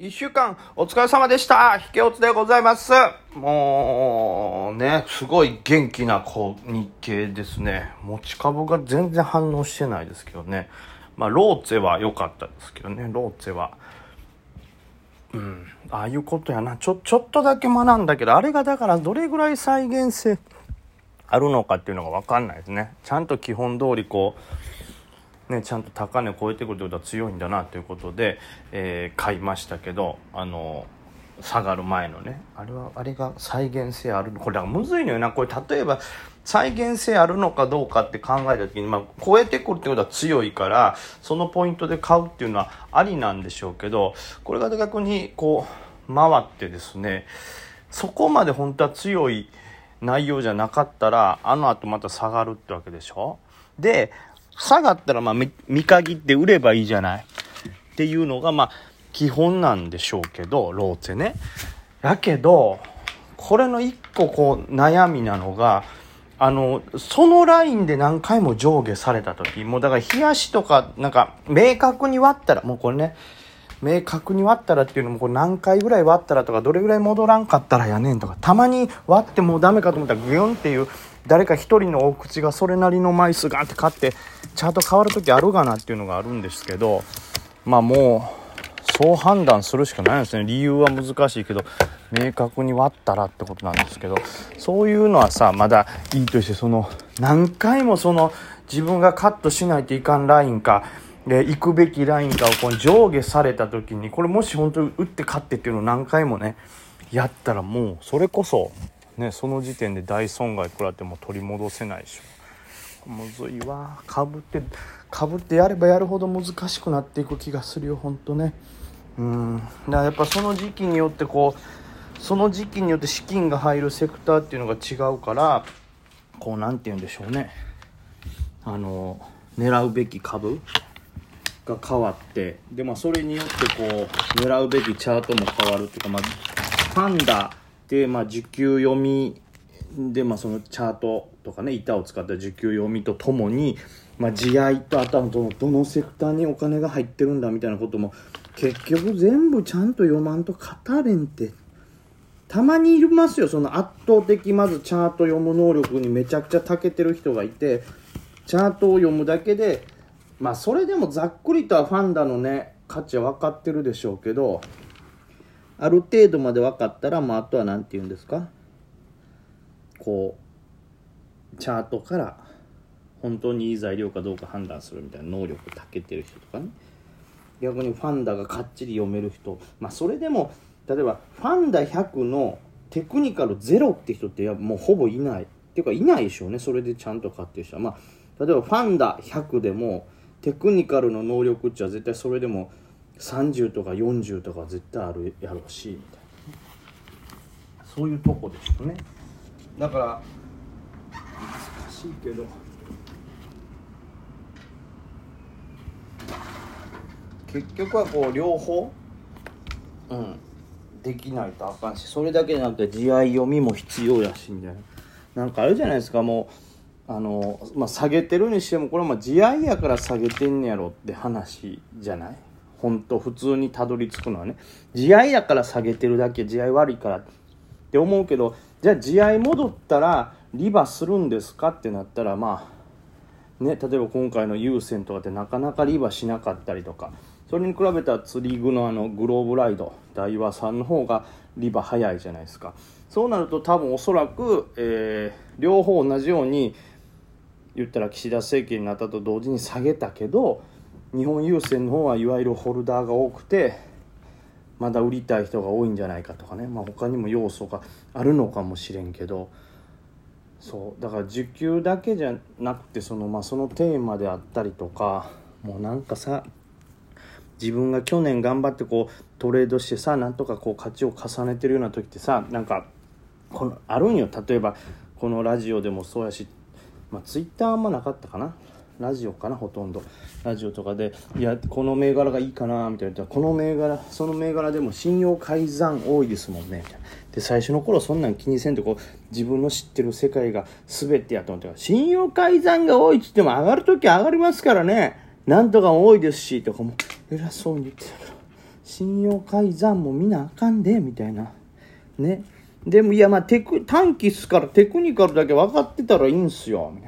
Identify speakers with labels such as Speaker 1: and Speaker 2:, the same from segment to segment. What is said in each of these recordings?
Speaker 1: 一週間お疲れ様でした引けおつでございますもうね、すごい元気な子日系ですね。持ち株が全然反応してないですけどね。まあ、ローツェは良かったですけどね、ローツェは。うん、ああいうことやな。ちょ、ちょっとだけ学んだけど、あれがだからどれぐらい再現性あるのかっていうのがわかんないですね。ちゃんと基本通りこう、ね、ちゃんと高値を超えてくるということは強いんだなということで、えー、買いましたけどあの下がる前のね。あれはあれが再現性あるこれだからむずいのよな。これ例えば再現性あるのかどうかって考えた時に、まあ、超えてくるってことは強いからそのポイントで買うっていうのはありなんでしょうけどこれが逆にこう回ってですねそこまで本当は強い内容じゃなかったらあの後また下がるってわけでしょ？で下がったらまあ見限って売ればいいじゃないっていうのがまあ基本なんでしょうけどローツェね。やけどこれの一個こう悩みなのがあのそのラインで何回も上下された時もうだから冷やしとかなんか明確に割ったらもうこれね明確に割ったらっていうのもこれ何回ぐらい割ったらとかどれぐらい戻らんかったらやねんとかたまに割ってもうダメかと思ったらグヨンっていう誰か一人の大口がそれなりの枚数ガンって買ってチャート変わる時あるかなっていうのがあるんですけどまあもうそう判断するしかないんですね。理由は難しいけど明確に割ったらってことなんですけどそういうのはさまだいいとしてその何回もその自分がカットしないといかんラインかで行くべきラインかをこう上下された時にこれもし本当に打って勝ってっていうのを何回もねやったらもうそれこそねその時点で大損害食らっても取り戻せないでしょ。むずいわ。かぶってかぶってやればやるほど難しくなっていく気がするよほんとね。うん。だからやっぱその時期によってこうその時期によって資金が入るセクターっていうのが違うからこう何て言うんでしょうね。あの狙うべき株が変わってでまあそれによってこう狙うべきチャートも変わるっていうかまあファンダ、まあ、受給読みで、まあ、そのチャートとかね板を使った受給読みとともに、まあ、地合とあとはどのどのセクターにお金が入ってるんだみたいなことも結局全部ちゃんと読まんと語れんって。たまにいますよその圧倒的まずチャート読む能力にめちゃくちゃ長けてる人がいてチャートを読むだけでまあそれでもざっくりとはファンダのね価値は分かってるでしょうけどある程度まで分かったら、まあ、あとは何て言うんですか？こうチャートから本当にいい材料かどうか判断するみたいな能力をたけてる人とかね。逆にファンダがかっちり読める人。まあそれでも例えばファンダ100のテクニカル0って人ってもうほぼいない。っていうかいないでしょうね。それでちゃんと買ってる人は。まあ例えばファンダ100でもテクニカルの能力っちゃ絶対それでも30とか40とか絶対あるやろうしみたいな。そういうとこですよね。だから難しいけど。結局はこう両方うん。できないとあかんしそれだけじゃなくて地合読みも必要やしみたいな。なんかあるじゃないですかもうあの、まあ、下げてるにしてもこれはまあ地合やから下げてんねやろって話じゃない？本当普通にたどり着くのはね地合やから下げてるだけ地合悪いからって思うけどじゃあ地合戻ったらリバするんですかってなったらまあね例えば今回の優先とかってなかなかリバしなかったりとかそれに比べたら釣り具のあのグローブライド大和さんの方がリバ早いじゃないですか。そうなると多分おそらく、えー、両方同じように言ったら岸田政権になったと同時に下げたけど日本郵船の方はいわゆるホルダーが多くてまだ売りたい人が多いんじゃないかとかね、まあ、他にも要素があるのかもしれんけど。そう。だから受給だけじゃなくてその,、まあ、そのテーマであったりとかもうなんかさ自分が去年頑張ってこうトレードしてさなんとかこう価値を重ねてるような時ってさなんかこのあるんよ。例えばこのラジオでもそうやし、まあ、ツイッターあんまなかったかな。ラジオかなほとんど。ラジオとかでいやこの銘柄がいいかなみたいな。この銘柄その銘柄でも信用改ざん多いですもんねみたいな。で最初の頃そんなん気にせんとこう自分の知ってる世界が全てやと思って信用改ざんが多いっつっても上がる時上がりますからね。なんとかも多いですしとかも偉そうに言ってたけど信用改ざんも見なあかんでみたいな。ね。でもいやまあテク短期っすからテクニカルだけ分かってたらいいんすよみたいな。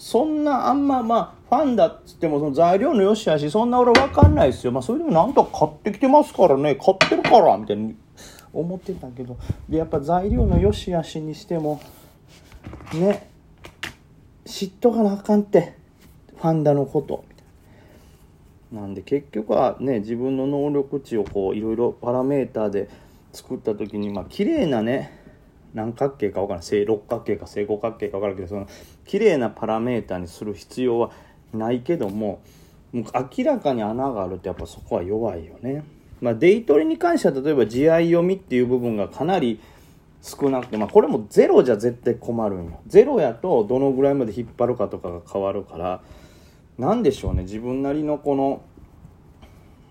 Speaker 1: そんなあんままあファンだっつってもその材料の良しやしそんな俺分かんないですよ。まあそれでもなんとか買ってきてますからね。買ってるからみたいに思ってたけど。でやっぱ材料の良し悪しにしてもね。知っとかなあかんって。ファンダのこと。なんで結局はね自分の能力値をこういろいろパラメーターで作った時にまあ綺麗なね何角形か分からない正六角形か正五角形か分からんけどその綺麗なパラメータにする必要はないけどももう明らかに穴があるとやっぱそこは弱いよね。まあ、デイトレに関しては例えば地合読みっていう部分がかなり少なくて、まあ、これもゼロじゃ絶対困るんよ。ゼロやとどのぐらいまで引っ張るかとかが変わるから。何でしょうね。自分なりのこの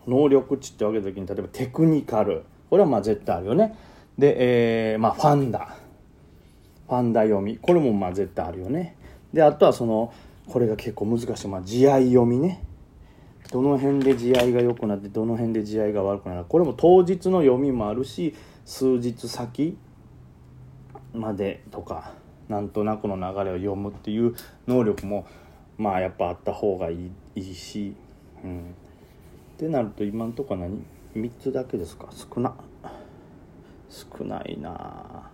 Speaker 1: 能力値って分けた時に例えばテクニカル。これはまあ絶対あるよね。で、えー、まあファンダ。ファンダ読み。これもまあ絶対あるよね。であとはそのこれが結構難しい、まあ、地合読みね。どの辺で地合が良くなってどの辺で地合が悪くなるこれも当日の読みもあるし数日先までとかなんとなくの流れを読むっていう能力もまあやっぱあった方がいいいいし、うん、ってなると今んとこ何？3つだけですか？少な。少ないな。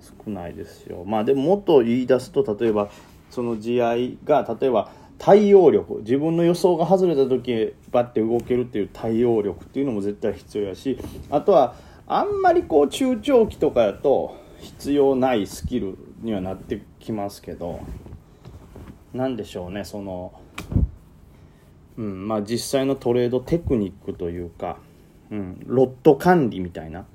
Speaker 1: 少ないですよ。まあでももっと言い出すと例えばその地合が例えば対応力自分の予想が外れた時バッて動けるっていう対応力っていうのも絶対必要やしあとはあんまりこう中長期とかやと必要ないスキルにはなってきますけど何でしょうねそのうんまあ、実際のトレードテクニックというか、うん、ロット管理みたいな。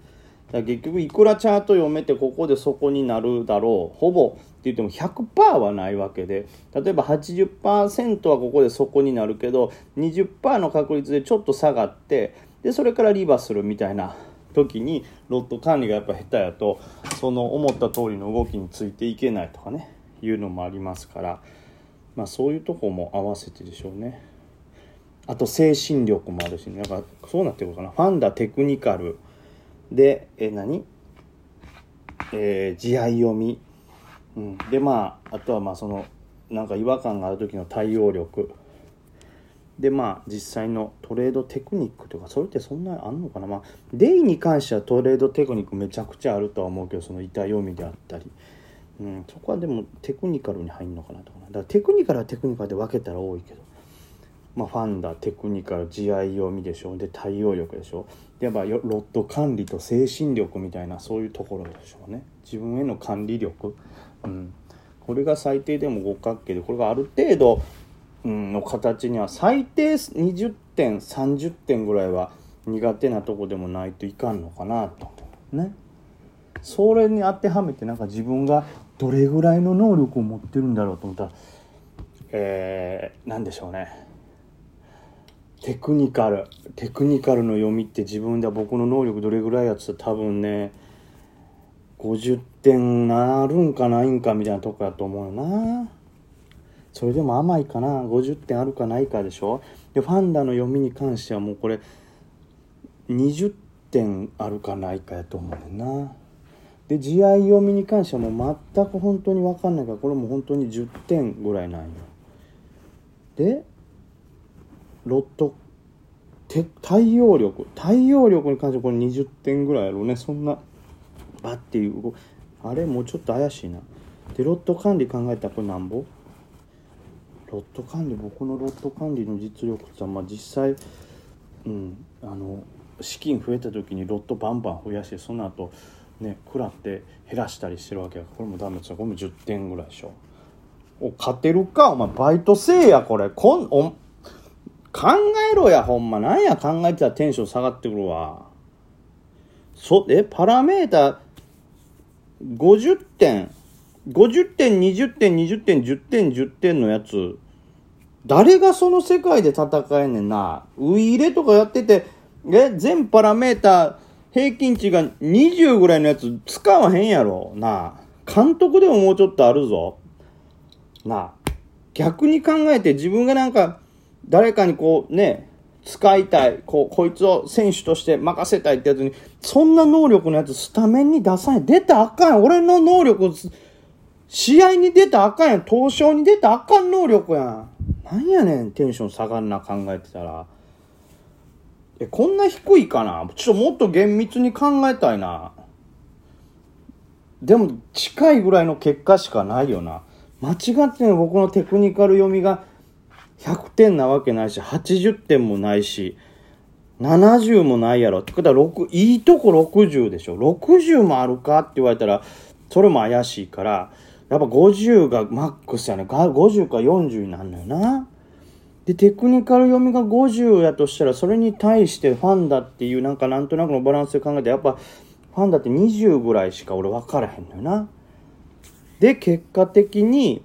Speaker 1: だ結局いくらチャート読めてここでそこになるだろうほぼって言っても100%はないわけで例えば80%はここでそこになるけど20%の確率でちょっと下がってでそれからリバーするみたいな時にロット管理がやっぱ下手やとその思った通りの動きについていけないとかねいうのもありますからまあそういうとこも合わせてでしょうね。あと精神力もあるし、ね、なんかそうなってるかなファンダテクニカルでえ何？えー、地合読み、うん、でまああとはまあそのなんか違和感がある時の対応力。でまあ実際のトレードテクニックとかそれってそんなあんのかな？まあデイに関してはトレードテクニックめちゃくちゃあるとは思うけどその板読みであったり、うん、そこはでもテクニカルに入んのかなとかだからテクニカルはテクニカルで分けたら多いけど。まあ、ファンダテクニカル地合読みでしょで対応力でしょやっぱロット管理と精神力みたいなそういうところでしょうね。自分への管理力、うん、これが最低でも五角形でこれがある程度、うん、の形には最低20点30点ぐらいは苦手なとこでもないといかんのかなと。ね。それに当てはめてなんか自分がどれぐらいの能力を持ってるんだろうと思ったらえー、何でしょうね。テクニカル。テクニカルの読みって自分では僕の能力どれぐらいやつ多分ね50点なるんかないんかみたいなとこやと思うよな。それでも甘いかな。50点あるかないかでしょ。でファンダの読みに関してはもうこれ20点あるかないかやと思うねんな。で地合読みに関してはもう全く本当に分かんないからこれも本当に10点ぐらいなんよ。でロットて対応力対応力に関してはこれ20点ぐらいやろうね。そんなバッていうあれもうちょっと怪しいな。でロット管理考えたらこれなんぼ？ロット管理僕のロット管理の実力ってまあ実際うんあの資金増えた時にロットバンバン増やしてその後ね食らって減らしたりしてるわけやこれもダメですよ。これも10点ぐらいでしょ。お勝てるか？お前バイトせえやこれ。こんお考えろや、ほんま。なんや考えてたらテンション下がってくるわ。そ、え、パラメータ50点、50点、20点、20点、10点、10点のやつ、誰がその世界で戦えんねんな。ウイイレとかやってて、え、全パラメータ平均値が20ぐらいのやつ使わへんやろ。なあ。監督でももうちょっとあるぞ。なあ。逆に考えて自分がなんか、誰かにこうね、使いたい、こう、こいつを選手として任せたいってやつに、そんな能力のやつスタメンに出さない。出たらあかん俺の能力、試合に出たらあかんやん。東証に出たらあかん能力やん。なんやねん、テンション下がんな考えてたら。え、こんな低いかな？ちょっともっと厳密に考えたいな。でも、近いぐらいの結果しかないよな。間違ってん僕のテクニカル読みが100点なわけないし、80点もないし、70もないやろ。ってことは6、いいとこ60でしょ。60もあるかって言われたら、それも怪しいから、やっぱ50がマックスやね。50か40になるのよな。で、テクニカル読みが50やとしたら、それに対してファンだっていう、なんかなんとなくのバランスで考えて、やっぱ、ファンだって20ぐらいしか俺分からへんのよな。で、結果的に、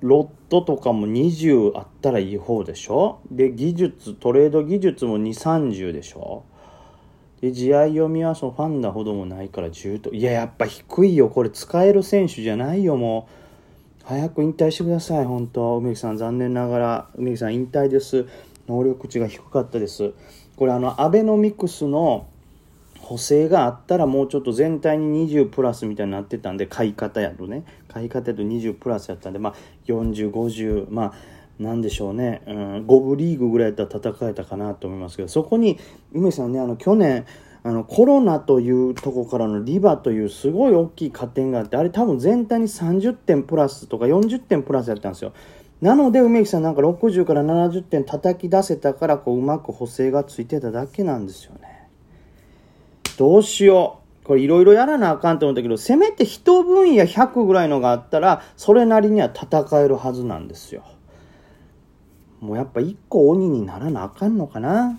Speaker 1: ロットとかも20あったらいい方でしょ？で、技術、トレード技術も2、30でしょ？で、試合読みはそのファンダほどもないから10と。いや、やっぱ低いよ。これ使える選手じゃないよ、もう。早く引退してください、本当梅木さん、残念ながら。梅木さん、引退です。能力値が低かったです。これ、あの、アベノミクスの補正があったらもうちょっと全体に20プラスみたいになってたんで買い方やとね。買い方やと20プラスやったんでまあ4050まあなんでしょうね、うん、5部リーグぐらいやったら戦えたかなと思いますけどそこに梅さんねあの去年あのコロナというとこからのリバというすごい大きい加点があってあれ多分全体に30点プラスとか40点プラスやったんですよ。なので梅木さんなんか60から70点叩き出せたからこううまく補正がついてただけなんですよね。どうしよう。これいろいろやらなあかんと思ったけど、せめて一分野100ぐらいのがあったら、それなりには戦えるはずなんですよ。もうやっぱ一個鬼にならなあかんのかな。